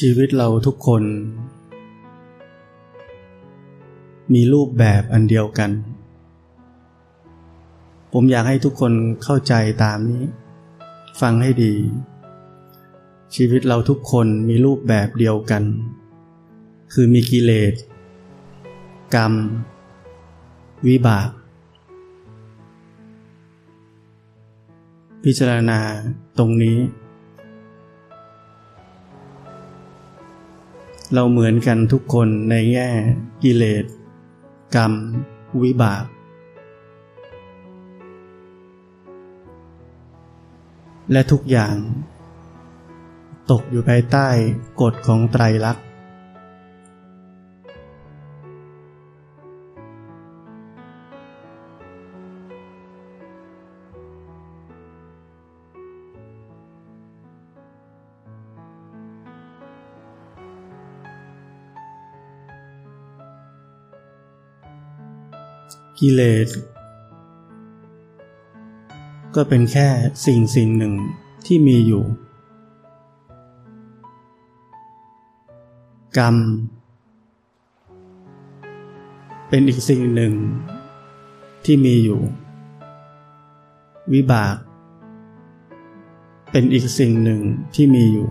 ชีวิตเราทุกคน มีรูปแบบอันเดียวกัน ผมอยากให้ทุกคนเข้าใจตามนี้ ฟังให้ดี ชีวิตเราทุกคนมีรูปแบบเดียวกัน คือมีกิเลส กรรม วิบาก พิจารณาตรงนี้ เราเหมือนกันทุกคนในแง่กิเลส กรรม วิบาก และทุกอย่าง ตกอยู่ภายใต้กฎของไตรลักษณ์ กิเลส ก็เป็นแค่สิ่งสิ่งหนึ่งที่มีอยู่ กรรม เป็นอีกสิ่งหนึ่งที่มีอยู่ วิบาก เป็นอีกสิ่งหนึ่งที่มีอยู่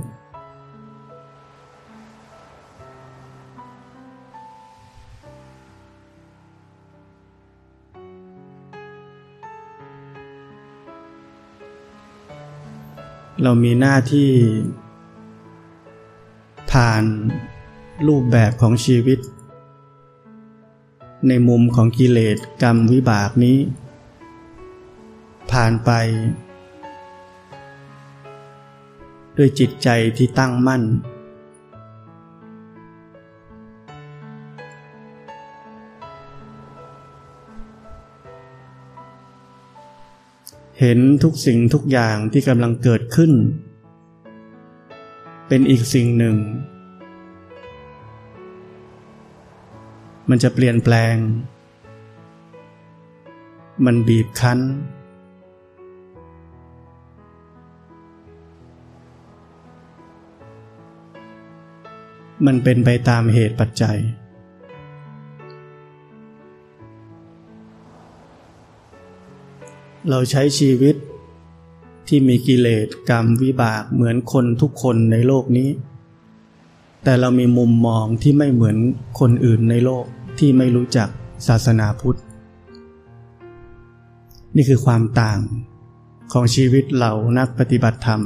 เรามีหน้าที่ ผ่านรูปแบบของชีวิต ในมุมของกิเลสกรรมวิบากนี้ ผ่านไป ด้วยจิตใจที่ตั้งมั่น เห็นทุกสิ่งทุกอย่างที่กำลังเกิดขึ้น เป็นอีกสิ่งหนึ่ง มันจะเปลี่ยนแปลง มันบีบคั้น มันเป็นไปตามเหตุปัจจัย เราใช้ชีวิตที่มีกิเลสกรรมวิบากเหมือนคนทุกคนในโลกนี้ แต่เรามีมุมมองที่ไม่เหมือนคนอื่นในโลกที่ไม่รู้จักศาสนาพุทธ นี่คือความต่างของชีวิตเหล่านักปฏิบัติธรรม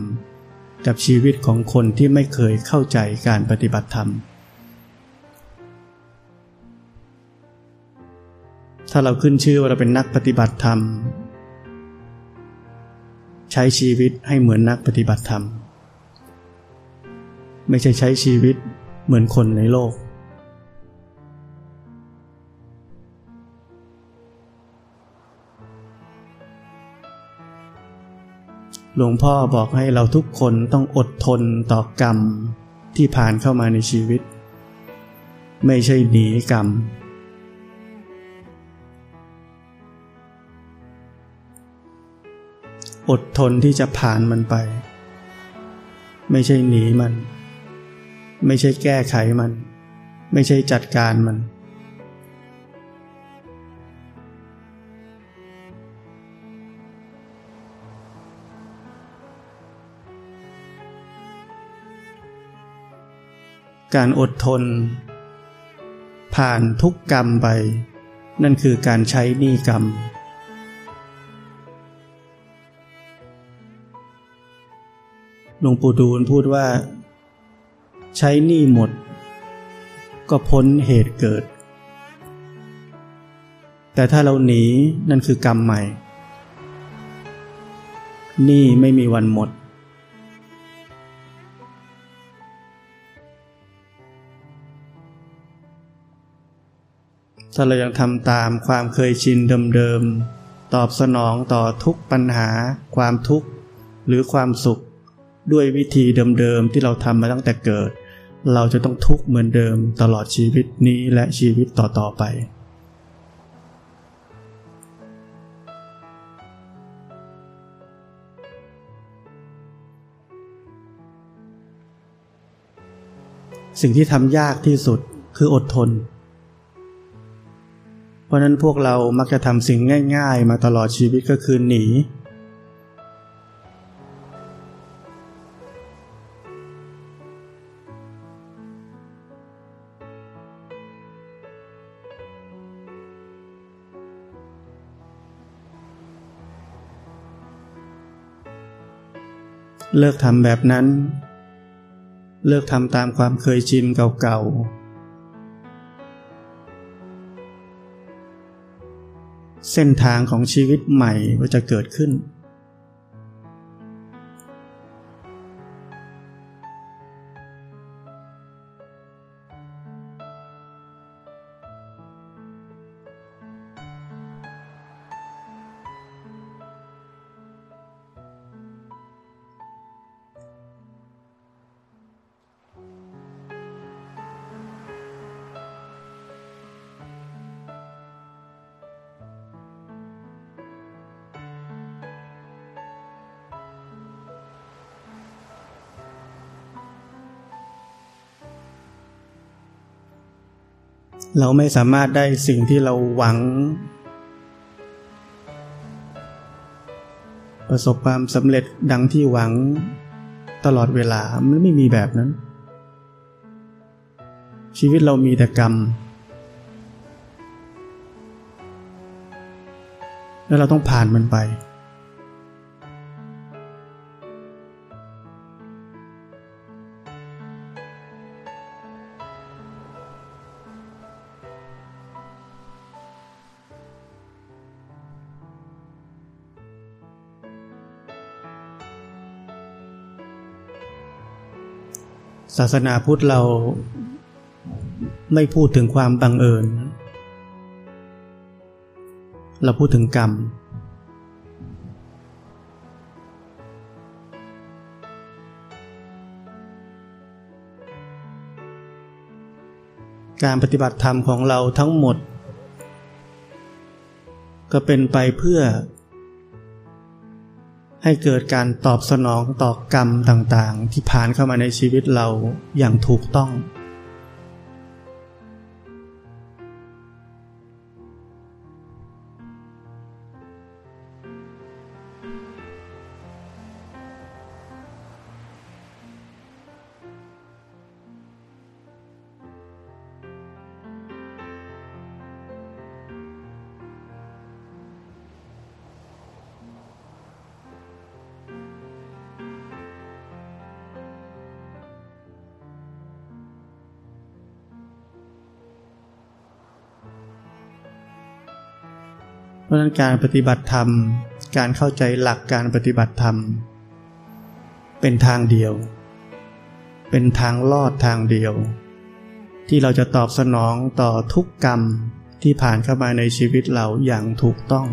กับชีวิตของคนที่ไม่เคยเข้าใจการปฏิบัติธรรม ถ้าเราขึ้นชื่อว่าเราเป็นนักปฏิบัติธรรม ใช้ชีวิตให้เหมือนนักปฏิบัติธรรม ไม่ใช่ใช้ชีวิตเหมือนคนในโลก หลวงพ่อบอกให้เราทุกคนต้องอดทนต่อกรรมที่ผ่านเข้ามาในชีวิต ไม่ใช่หนีกรรม อดทนที่จะผ่านมันไป ไม่ใช่หนีมัน ไม่ใช่แก้ไขมัน ไม่ใช่จัดการมัน การอดทน ผ่านทุกกรรมไป นั่นคือการใช้หนี้กรรม หลวงปู่ดูลพูดว่า ใช้หนี้หมด ก็พ้นเหตุเกิด แต่ถ้าเราหนีนั่นคือกรรมใหม่หนี้ไม่มีวันหมด ถ้าเรายังทำตามความเคยชินเดิมๆ ตอบสนองต่อทุกปัญหา ความทุกข์ หรือความสุข ด้วยวิธีเดิมๆที่เราทำมาตั้งแต่เกิด เราจะต้องทุกข์เหมือนเดิมตลอดชีวิตนี้และชีวิตต่อๆไป สิ่งที่ทำยากที่สุดคืออดทน เพราะนั้นพวกเรามักจะทำสิ่งง่าย ๆ มาตลอดชีวิตก็คือหนี เลิกทำแบบนั้น เลิกทำตามความเคยชินเก่าๆ เส้นทางของชีวิตใหม่ก็จะเกิดขึ้น เราไม่สามารถได้สิ่งที่เราหวัง ประสบความสำเร็จดังที่หวังตลอดเวลา มันไม่มีแบบนั้น ชีวิตเรามีแต่กรรม แล้วเราต้องผ่านมันไป ศาสนาพุทธเราไม่พูดถึงความบังเอิญ เราพูดถึงกรรม การปฏิบัติธรรมของเราทั้งหมด ก็เป็นไปเพื่อ ให้เกิดการตอบสนองต่อกรรมต่างๆ ที่ผ่านเข้ามาในชีวิตเราอย่างถูกต้อง เพราะนั้นการปฏิบัติธรรม การเข้าใจหลักการปฏิบัติธรรม เป็นทางเดียว เป็นทางลอดทางเดียว ที่เราจะตอบสนองต่อทุกกรรมที่ผ่านเข้ามาในชีวิตเราอย่างถูกต้อง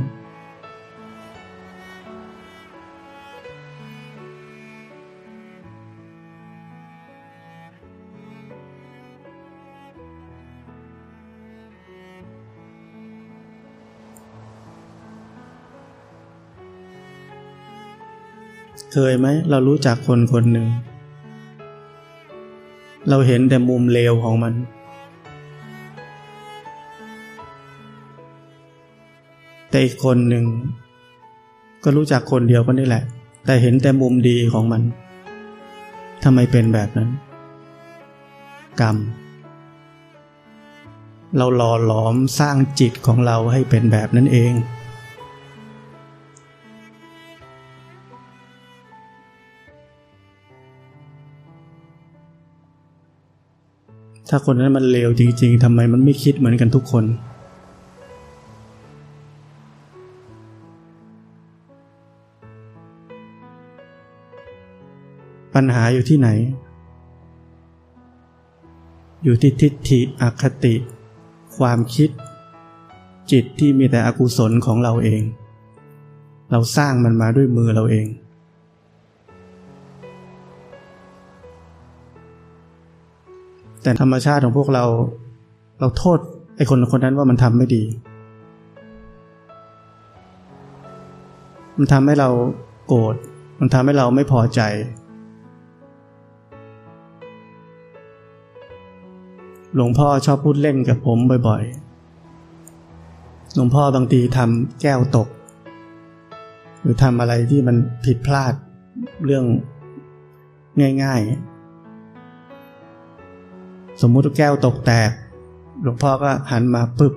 เคยไหมเรารู้จักคนคนหนึ่ง เราเห็นแต่มุมเลวของมัน แต่อีกคนหนึ่ง ก็รู้จักคนเดียวกันนี่แหละ แต่เห็นแต่มุมดีของมันทำไมเป็นแบบนั้น กรรม เราหล่อหลอมสร้างจิตของเราให้เป็นแบบนั้นเอง ถ้าคนนั้นมันเลวจริง ๆทำไมมันไม่คิดเหมือนกันทุกคน ปัญหาอยู่ที่ไหน อยู่ที่ทิฏฐิอคติ ความคิด จิตที่มีแต่อกุศลของเราเอง เราสร้างมันมาด้วยมือเราเอง แต่ธรรมชาติของพวกเรา เราโทษไอ้คนคนนั้นว่ามันทำไม่ดี มันทำให้เราโกรธ มันทำให้เราไม่พอใจ หลวงพ่อชอบพูดเล่นกับผมบ่อยๆ หลวงพ่อบางทีทำแก้วตก หรือทำอะไรที่มันผิดพลาดเรื่องง่าย ๆ สมมุติแก้วตกแตก หลวงพ่อก็หันมาปึ๊บ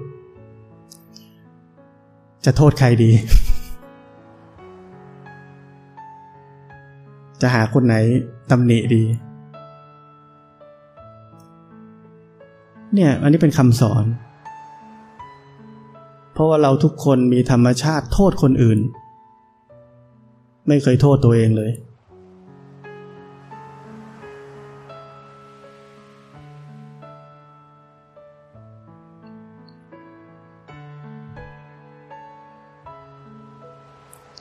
จะโทษใครดี จะหาคนไหนตำหนิดี เนี่ย อันนี้เป็นคำสอน เพราะว่าเราทุกคนมีธรรมชาติโทษคนอื่น ไม่เคยโทษตัวเองเลย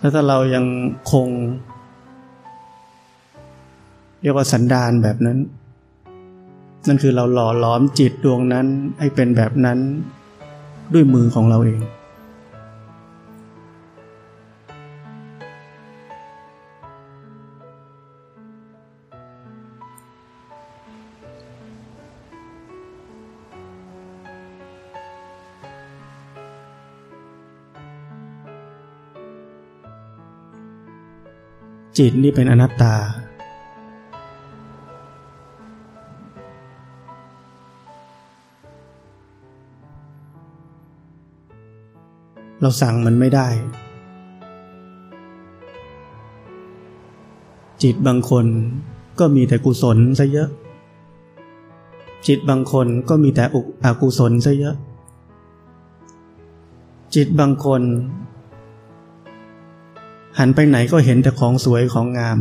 แล้วถ้าเรายังคง เรียกว่าสันดานแบบนั้น นั่นคือเราหล่อหลอมจิตดวงนั้นให้เป็นแบบนั้นด้วยมือของเราเอง จิตนี่เป็นอนัตตา เราสั่งมันไม่ได้ จิตบางคนก็มีแต่กุศลซะเยอะ จิตบางคนก็มีแต่อกุศลซะเยอะ จิตบางคน หันไปไหนก็เห็นแต่ของสวยของงาม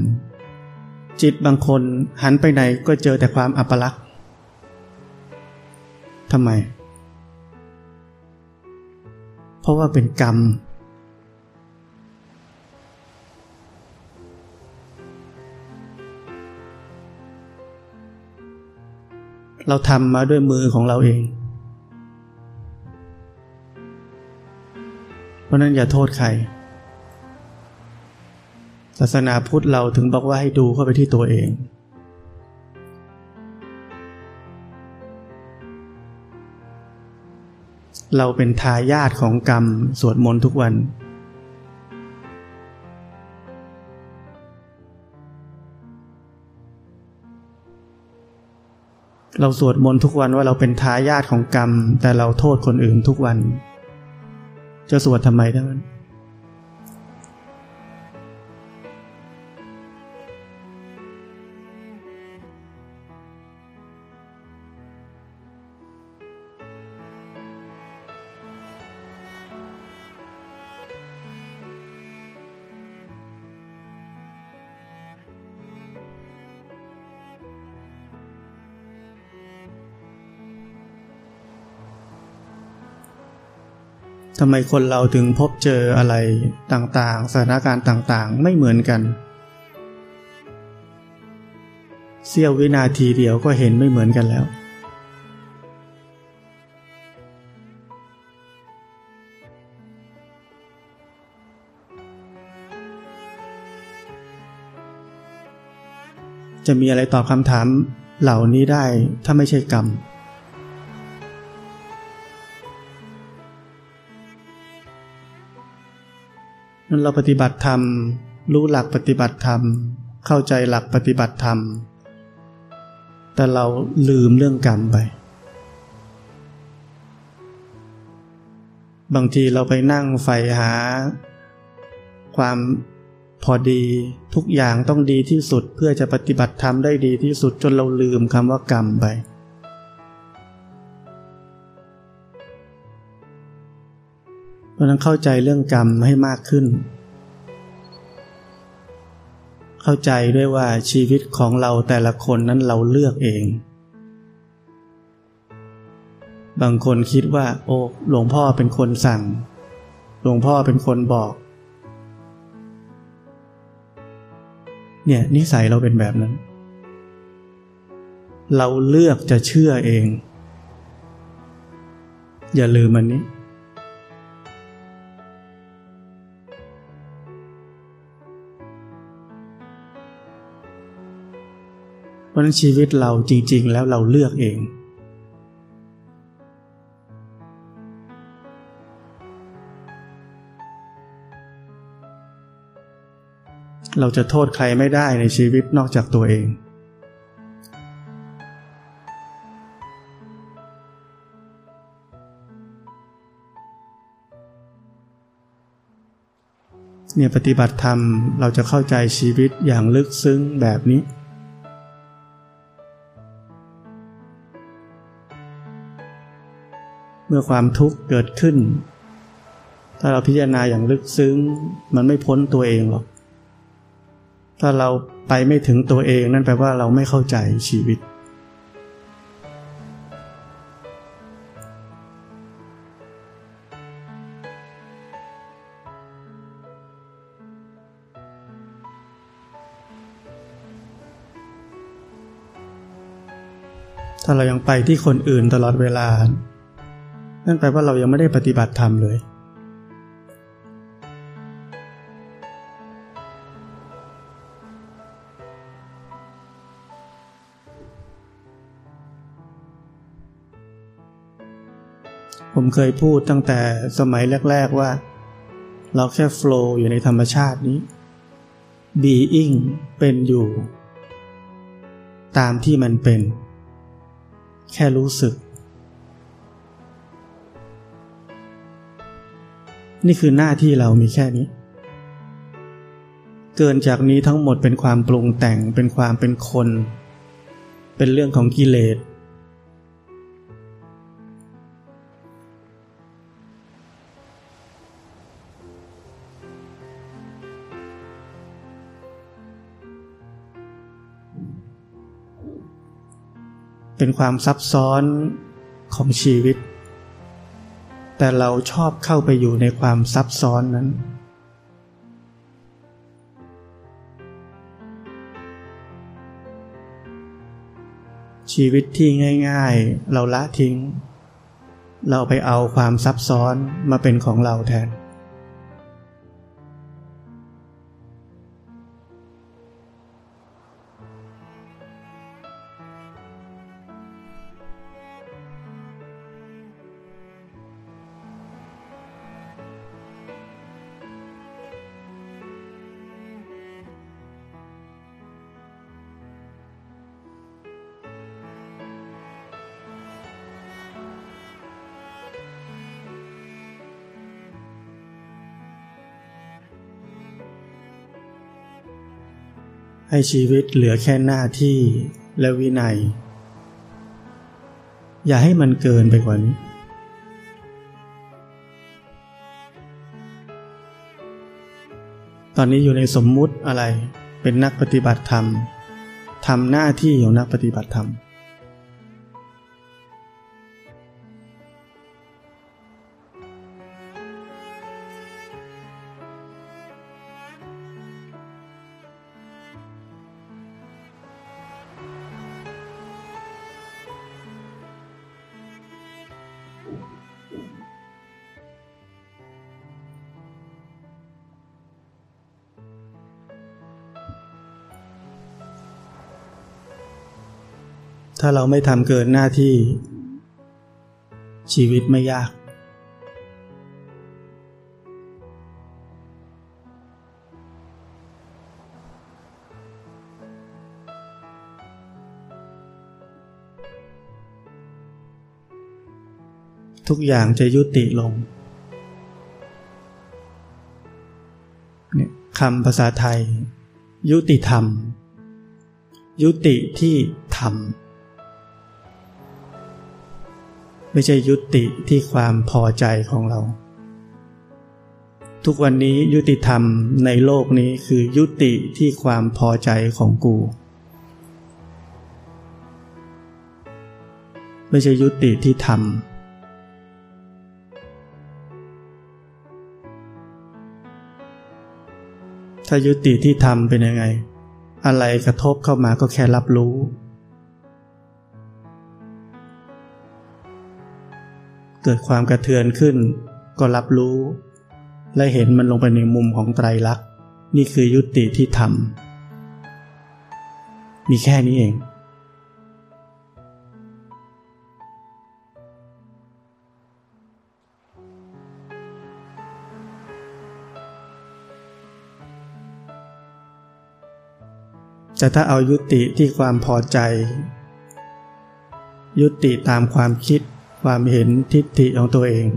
จิตบางคนหันไปไหนก็เจอแต่ความอัปลักษณ์ทำไม เพราะว่าเป็นกรรม เราทำมาด้วยมือของเราเอง เพราะนั้นอย่าโทษใคร ศาสนาพุทธเราถึงบอกว่าให้ดูเข้าไปที่ตัวเอง เราเป็นทายาทของกรรมสวดมนต์ทุกวัน เราสวดมนต์ทุกวันว่าเราเป็นทายาทของกรรม แต่เราโทษคนอื่นทุกวัน จะสวดทำไมทั้งนั้นำไมคนเราถึงพบเจออะไรต่างๆ สถานการณ์ต่างๆ ไม่เหมือนกัน เสี้ยววินาทีเดียวก็เห็นไม่เหมือนกันแล้ว จะมีอะไรตอบคำถามเหล่านี้ได้ถ้าไม่ใช่กรรม นั้นเราปฏิบัติธรรม รู้หลักปฏิบัติธรรม เข้าใจหลักปฏิบัติธรรม แต่เราลืมเรื่องกรรมไป บางทีเราไปนั่งใฝ่หา ความพอดีทุกอย่างต้องดีที่สุดเพื่อจะปฏิบัติธรรมได้ดีที่สุดจนเราลืมคำว่ากรรมไป เพราะนั้นเข้าใจเรื่องกรรมให้มากขึ้น เข้าใจด้วยว่าชีวิตของเราแต่ละคนนั้นเราเลือกเอง บางคนคิดว่า โอ้หลวงพ่อเป็นคนสั่ง หลวงพ่อเป็นคนบอก เนี่ยนิสัยเราเป็นแบบนั้น เราเลือกจะเชื่อเอง อย่าลืมมันนี้ พราะนั้นชีวิตเราจริง ๆ แล้วเราเลือกเอง เราจะโทษใครไม่ได้ในชีวิตนอกจากตัวเองเนี่ยปฏิบัติธรรมเราจะเข้าใจชีวิตอย่างลึกซึ้งแบบนี้ เมื่อความทุกข์เกิดขึ้น ถ้าเราพิจารณาอย่างลึกซึ้ง มันไม่พ้นตัวเองหรอก ถ้าเราไปไม่ถึงตัวเองนั่นแปลว่าเราไม่เข้าใจชีวิต ถ้าเรายังไปที่คนอื่นตลอดเวลา นั่นแปลว่าเรายังไม่ได้ปฏิบัติธรรมเลย ผมเคยพูดตั้งแต่สมัยแรก ๆว่า เราแค่โฟล์อยู่ในธรรมชาตินี้ being เป็นอยู่ ตามที่มันเป็น แค่รู้สึก นี่คือหน้าที่เรามีแค่นี้ เกินจากนี้ทั้งหมดเป็นความปรุงแต่งเป็นความเป็นคน เป็นเรื่องของกิเลสเป็นความซับซ้อนของชีวิต แต่เราชอบเข้าไปอยู่ในความซับซ้อนนั้น ชีวิตที่ง่าย ๆ เราละทิ้ง เราไปเอาความซับซ้อนมาเป็นของเราแทน ให้ชีวิตเหลือแค่หน้าที่และวินัย อย่าให้มันเกินไปกว่านี้ตอนนี้อยู่ในสมมุติอะไรเป็นนักปฏิบัติธรรมทำหน้าที่ของนักปฏิบัติธรรม ถ้าเราไม่ทำเกินหน้าที่ ชีวิตไม่ยาก ทุกอย่างจะยุติลงเนี่ยคำภาษาไทย ยุติธรรม ยุติที่ธรรม ไม่ใช่ยุติที่ความพอใจของเรา ทุกวันนี้ยุติธรรมในโลกนี้คือยุติที่ความพอใจของกู ไม่ใช่ยุติที่ธรรมถ้ายุติที่ธรรมเป็นยังไง อะไรกระทบเข้ามาก็แค่รับรู้ เกิดความกระเทือนขึ้น ก็รับรู้ และเห็นมันลงไปในมุมของไตรลักษณ์นี่คือยุติที่ทำมีแค่นี้เองแต่ถ้าเอายุติที่ความพอใจ ยุติตามความคิด ความเห็นทิฏฐิของตัวเอง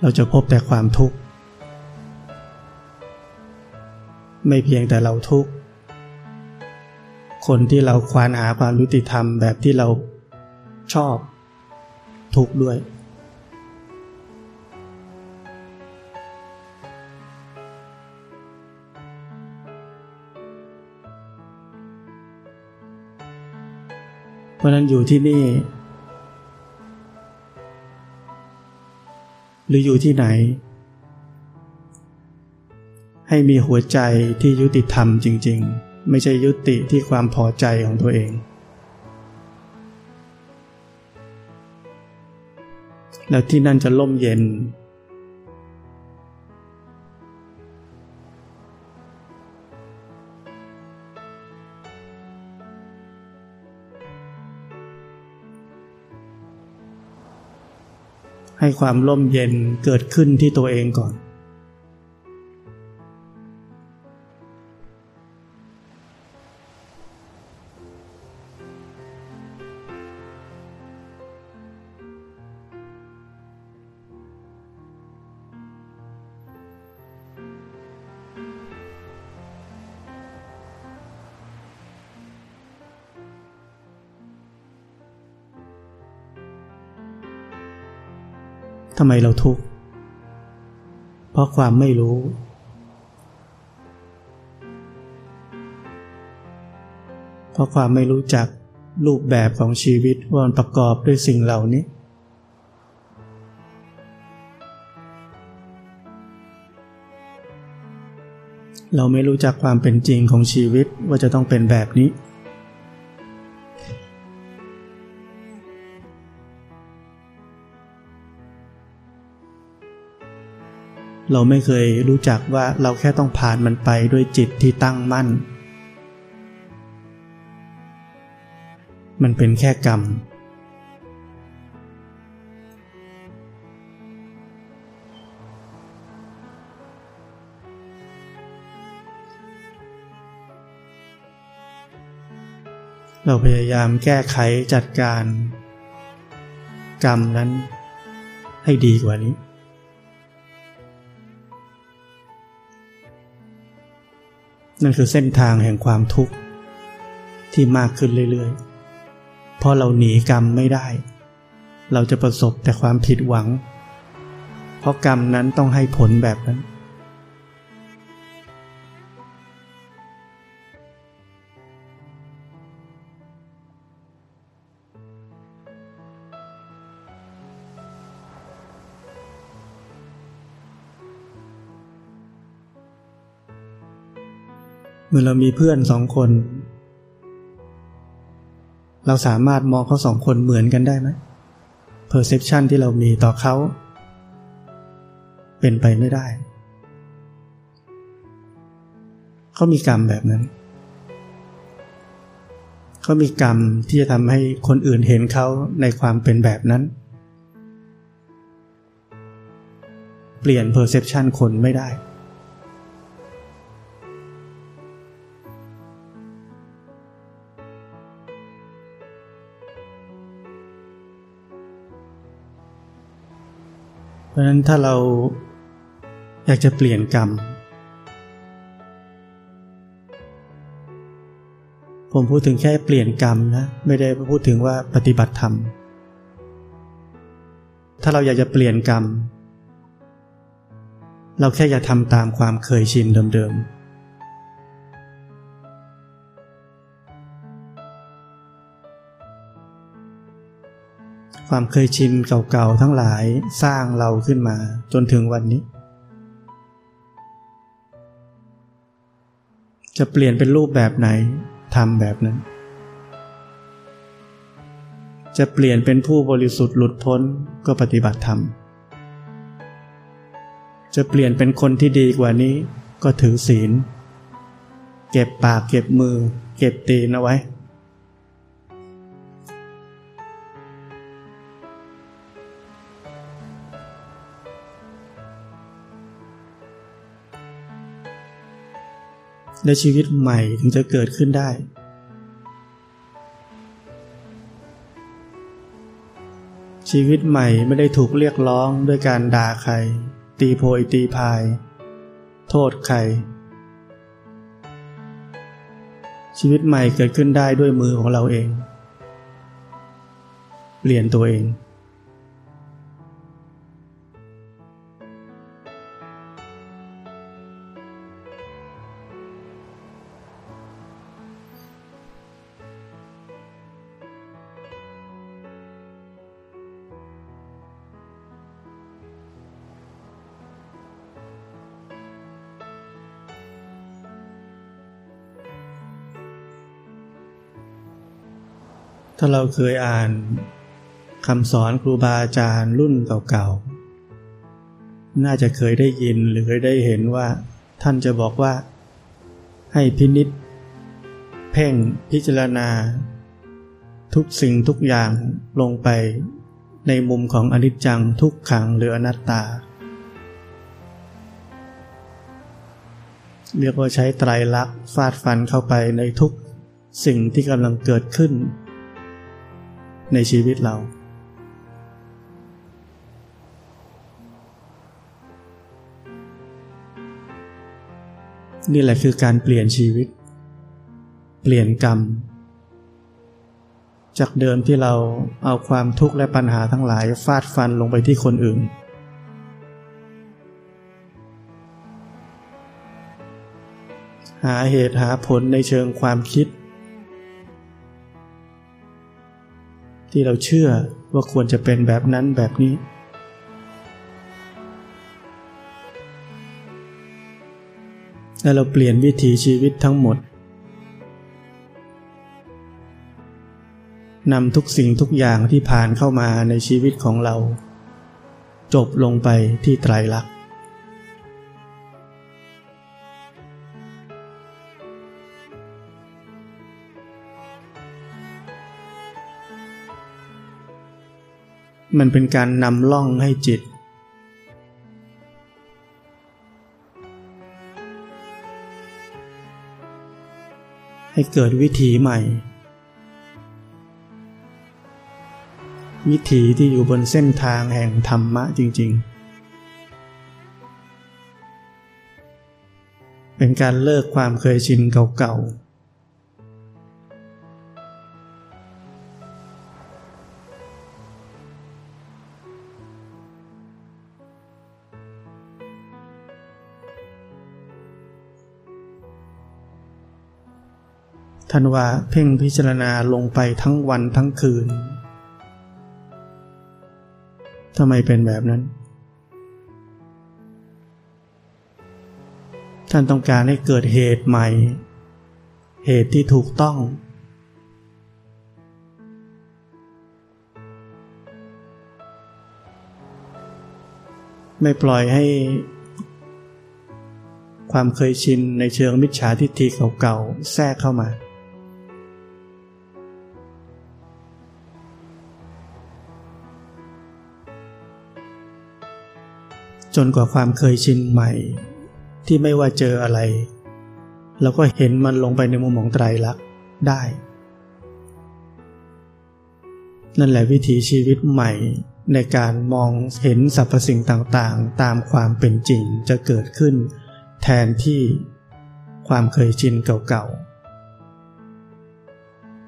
เราจะพบแต่ความทุกข์ ไม่เพียงแต่เราทุกข์ คนที่เราควานหาความยุติธรรมแบบที่เราชอบ ทุกข์ด้วย เพราะนั้นอยู่ที่นี่ หรืออยู่ที่ไหน ให้มีหัวใจที่ยุติธรรมจริง ๆ ไม่ใช่ยุติที่ความพอใจของตัวเอง แล้วที่นั่นจะล่มเย็น ให้ความร่มเย็นเกิดขึ้นที่ตัวเองก่อน ทำไมเราทุกข์ เพราะความไม่รู้ เพราะความไม่รู้จักรูปแบบของชีวิตว่ามันประกอบด้วยสิ่งเหล่านี้ เราไม่รู้จักความเป็นจริงของชีวิตว่าจะต้องเป็นแบบนี้ เราไม่เคยรู้จักว่าเราแค่ต้องผ่านมันไปด้วยจิตที่ตั้งมั่น มันเป็นแค่กรรม เราพยายามแก้ไขจัดการ กรรมนั้นให้ดีกว่านี้ นั่นคือเส้นทางแห่งความทุกข์ที่มากขึ้นเรื่อยๆ เพราะเราหนีกรรมไม่ได้ เราจะประสบแต่ความผิดหวัง เพราะกรรมนั้นต้องให้ผลแบบนั้น เมื่อเรามีเพื่อนสองคน เราสามารถมองเขาสองคนเหมือนกันได้ไหม perception ที่เรามีต่อเขา เป็นไปไม่ได้ เขามีกรรมแบบนั้น เขามีกรรมที่จะทำให้คนอื่นเห็นเขาในความเป็นแบบนั้น เปลี่ยน perception คนไม่ได้ ราะฉะนั้นถ้าเราอยากจะเปลี่ยนกรรม ผมพูดถึงแค่เปลี่ยนกรรมนะ ไม่ได้พูดถึงว่าปฏิบัติธรรม ถ้าเราอยากจะเปลี่ยนกรรม เราแค่อย่าทำตามความเคยชินเดิมๆ ความเคยชินเก่าๆทั้งหลายสร้างเราขึ้นมาจนถึงวันนี้ จะเปลี่ยนเป็นรูปแบบไหนทำแบบนั้น จะเปลี่ยนเป็นผู้บริสุทธิ์หลุดพ้นก็ปฏิบัติธรรม จะเปลี่ยนเป็นคนที่ดีกว่านี้ก็ถือศีล เก็บปากเก็บมือ เก็บตีนเอาไว้ และชีวิตใหม่ถึงจะเกิดขึ้นได้ ชีวิตใหม่ไม่ได้ถูกเรียกร้องด้วยการด่าใคร ตีโพยตีพาย โทษใคร ชีวิตใหม่เกิดขึ้นได้ด้วยมือของเราเอง เปลี่ยนตัวเอง ถ้าเราเคยอ่านคำสอนครูบาอาจารย์รุ่นเก่าๆ น่าจะเคยได้ยินหรือเคยได้เห็นว่า ท่านจะบอกว่า ให้พินิษเพ่งพิจารณา ทุกสิ่งทุกอย่างลงไปในมุมของอนิจจังทุกขังหรืออนัตตา เรียกว่าใช้ไตรลักษณ์ฟาดฟันเข้าไปในทุกสิ่งที่กำลังเกิดขึ้น ในชีวิตเรา นี่แหละคือการเปลี่ยนชีวิต เปลี่ยนกรรม จากเดิมที่เราเอาความทุกข์และปัญหาทั้งหลายฟาดฟันลงไปที่คนอื่นหาเหตุหาผลในเชิงความคิด ที่เราเชื่อว่าควรจะเป็นแบบนั้นแบบนี้ และเราเปลี่ยนวิถีชีวิตทั้งหมดนำทุกสิ่งทุกอย่างที่ผ่านเข้ามาในชีวิตของเรา จบลงไปที่ไตรลักษณ์ มันเป็นการนำล่องให้จิต ให้เกิดวิถีใหม่ วิถีที่อยู่บนเส้นทางแห่งธรรมะจริง ๆ เป็นการเลิกความเคยชินเก่าๆ ท่านว่าเพ่งพิจารณาลงไปทั้งวันทั้งคืนทำไมเป็นแบบนั้น ท่านต้องการให้เกิดเหตุใหม่ เหตุที่ถูกต้อง ไม่ปล่อยให้ ความเคยชินในเชิงมิจฉาทิฏฐิเก่าๆ แทรกเข้ามา จนกว่าความเคยชินใหม่ ที่ไม่ว่าเจออะไร เราก็เห็นมันลงไปในมุมของไตรลักษณ์ได้ นั่นแหละวิถีชีวิตใหม่ในการมองเห็นสรรพสิ่งต่างๆ ตามความเป็นจริงจะเกิดขึ้น แทนที่ความเคยชินเก่า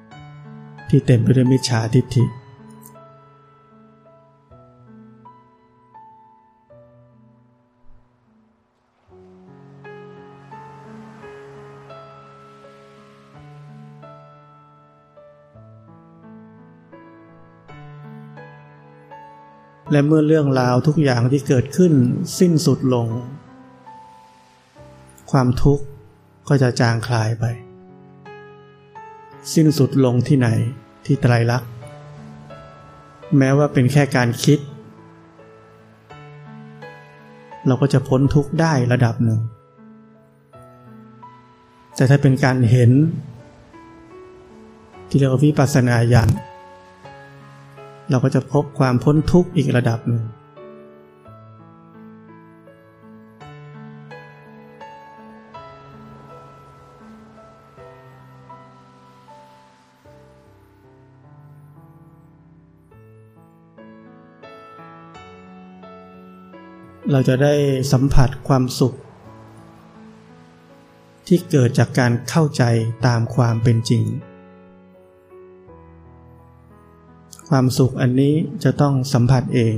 ๆ ที่เต็มไปด้วยมิจฉาทิฏฐิ และเมื่อเรื่องราวทุกอย่างที่เกิดขึ้นสิ้นสุดลง ความทุกข์ก็จะจางคลายไป สิ้นสุดลงที่ไหนที่ไตรลักษณ์แม้ว่าเป็นแค่การคิด เราก็จะพ้นทุกข์ได้ระดับหนึ่ง แต่ถ้าเป็นการเห็น ที่เรียกว่าวิปัสสนาญาณ เราก็จะพบความพ้นทุกข์อีกระดับหนึ่งเราจะได้สัมผัสความสุข ที่เกิดจากการเข้าใจตามความเป็นจริง ความสุขอันนี้จะต้องสัมผัสเอง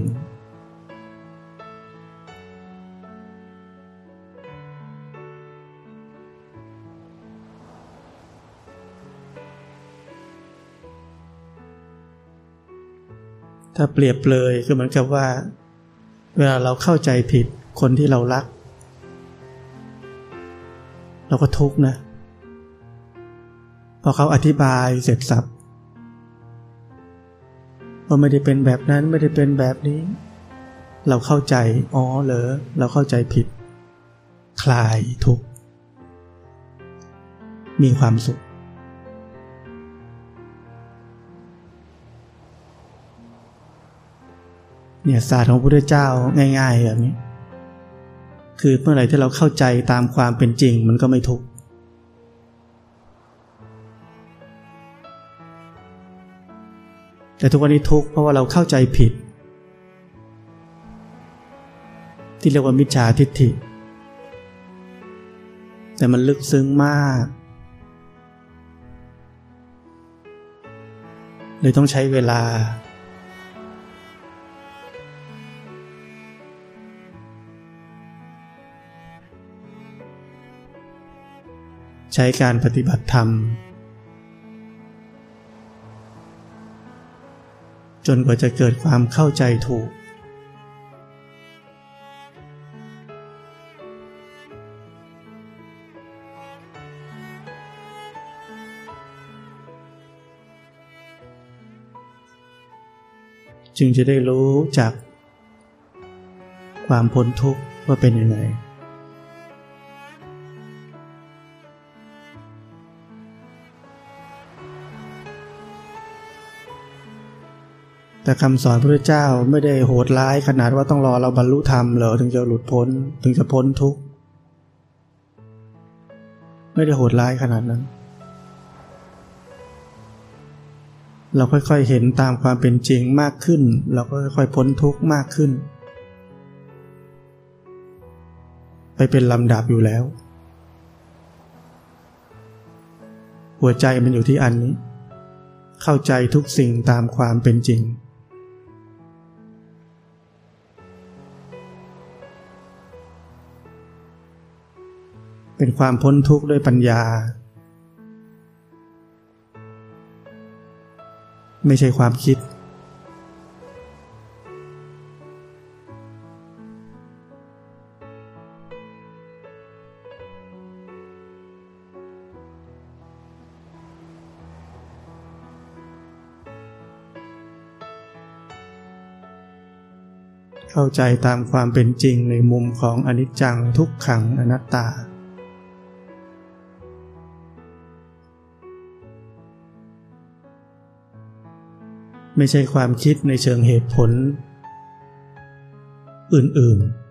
ถ้าเปรียบเลยคือเหมือนกับว่า เวลาเราเข้าใจผิดคนที่เรารัก เราก็ทุกข์นะ พอเขาอธิบายเสร็จสับ ว่าไม่ได้เป็นแบบนั้นไม่ได้เป็นแบบนี้ เราเข้าใจอ๋อเหรอเราเข้าใจผิด คลายทุกข์มีความสุขเนี่ยศาสตร์ของพระพุทธเจ้าง่ายๆแบบนี้ คือเมื่อไหร่ที่เราเข้าใจตามความเป็นจริงมันก็ไม่ทุกข์ แต่ทุกวันนี้ทุกเพราะว่าเราเข้าใจผิด ที่เรียกว่ามิจฉาทิฏฐิ แต่มันลึกซึ้งมาก เลยต้องใช้เวลา ใช้การปฏิบัติธรรม จนกว่าจะเกิดความเข้าใจถูก จึงจะได้รู้จากความพ้นทุกข์ว่าเป็นยังไง แต่คำสอนพระเจ้าไม่ได้โหดร้ายขนาดว่าต้องรอเราบรรลุธรรมเหรอถึงจะหลุดพ้นถึงจะพ้นทุกข์ไม่ได้โหดร้ายขนาดนั้น เราค่อยๆเห็นตามความเป็นจริงมากขึ้น เราก็ค่อยๆพ้นทุกข์มากขึ้น ไปเป็นลำดับอยู่แล้ว หัวใจมันอยู่ที่อันนี้ เข้าใจทุกสิ่งตามความเป็นจริง เป็นความพ้นทุกข์ด้วยปัญญา ไม่ใช่ความคิด เข้าใจตามความเป็นจริงในมุมของอนิจจังทุกขังอนัตตา ไม่ใช่ความคิดในเชิงเหตุผล อื่นๆ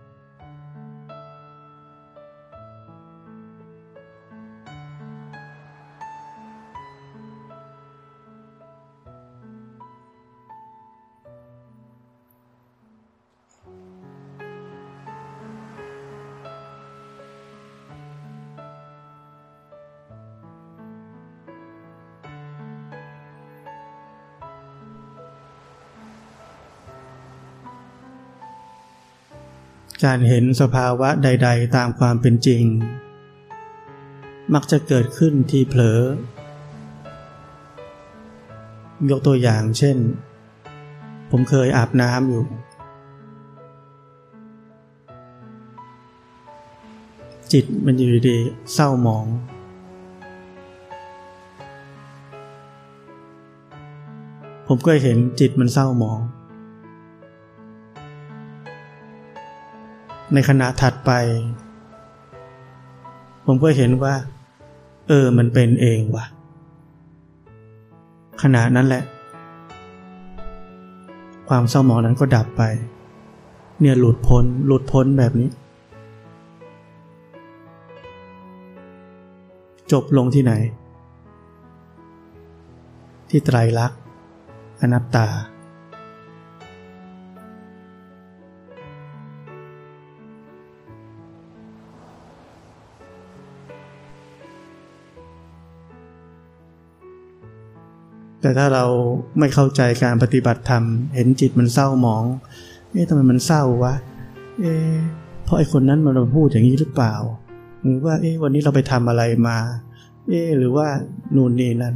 การเห็นสภาวะใด ๆ ตามความเป็นจริง มักจะเกิดขึ้นที่เผลอ ยกตัวอย่างเช่น ผมเคยอาบน้ำอยู่ จิตมันอยู่ดีเศร้าหมอง ผมก็เห็นจิตมันเศร้าหมอง ในขณะถัดไป ผมก็เห็นว่า เออมันเป็นเองว่ะ ขณะนั้นแหละ ความเศร้าหมองนั้นก็ดับไป เนี่ยหลุดพ้นหลุดพ้นแบบนี้ จบลงที่ไหน ที่ไตรลักษณ์อนัตตา แต่ถ้าเราไม่เข้าใจการปฏิบัติธรรม เห็นจิตมันเศร้าหมอง เอ๊ะทำไมมันเศร้าวะ เอ๊ะเพราะไอ้คนนั้นมันมาพูดอย่างนี้หรือเปล่า หรือว่า เอ๊ะวันนี้เราไปทำอะไรมา เอ๊ะหรือว่านู่นนี่นั่น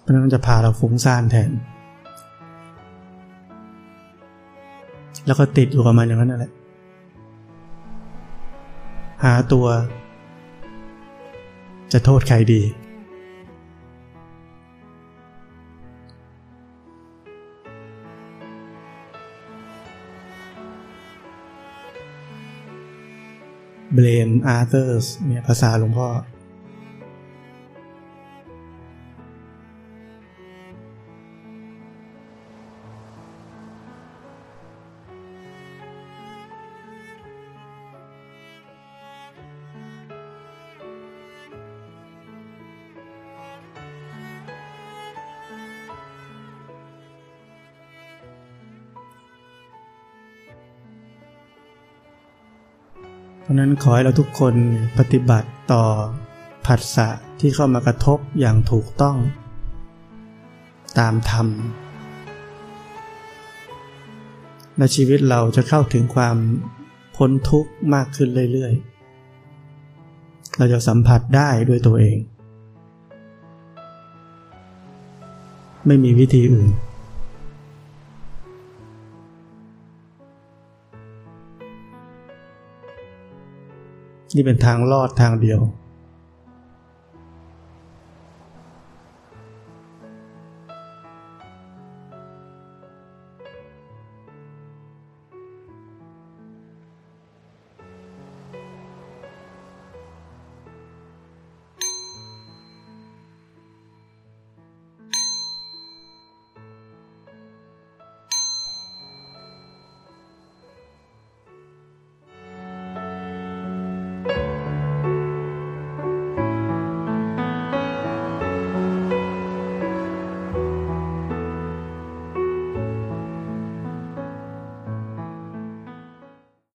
เพราะนั้นมันจะพาเราฟุ้งซ่านแทน แล้วก็ติดอยู่กับมันอย่างนั้นนั่นแหละ หาตัว จะโทษใครดี blame others เนี่ยภาษาหลวงพ่อ นั้นขอให้เราทุกคนปฏิบัติต่อผัสสะที่เข้ามากระทบอย่างถูกต้อง ตามธรรม และชีวิตเราจะเข้าถึงความพ้นทุกข์มากขึ้นเรื่อยๆ เราจะสัมผัสได้ด้วยตัวเอง ไม่มีวิธีอื่น นี่เป็นทางลอดทางเดียว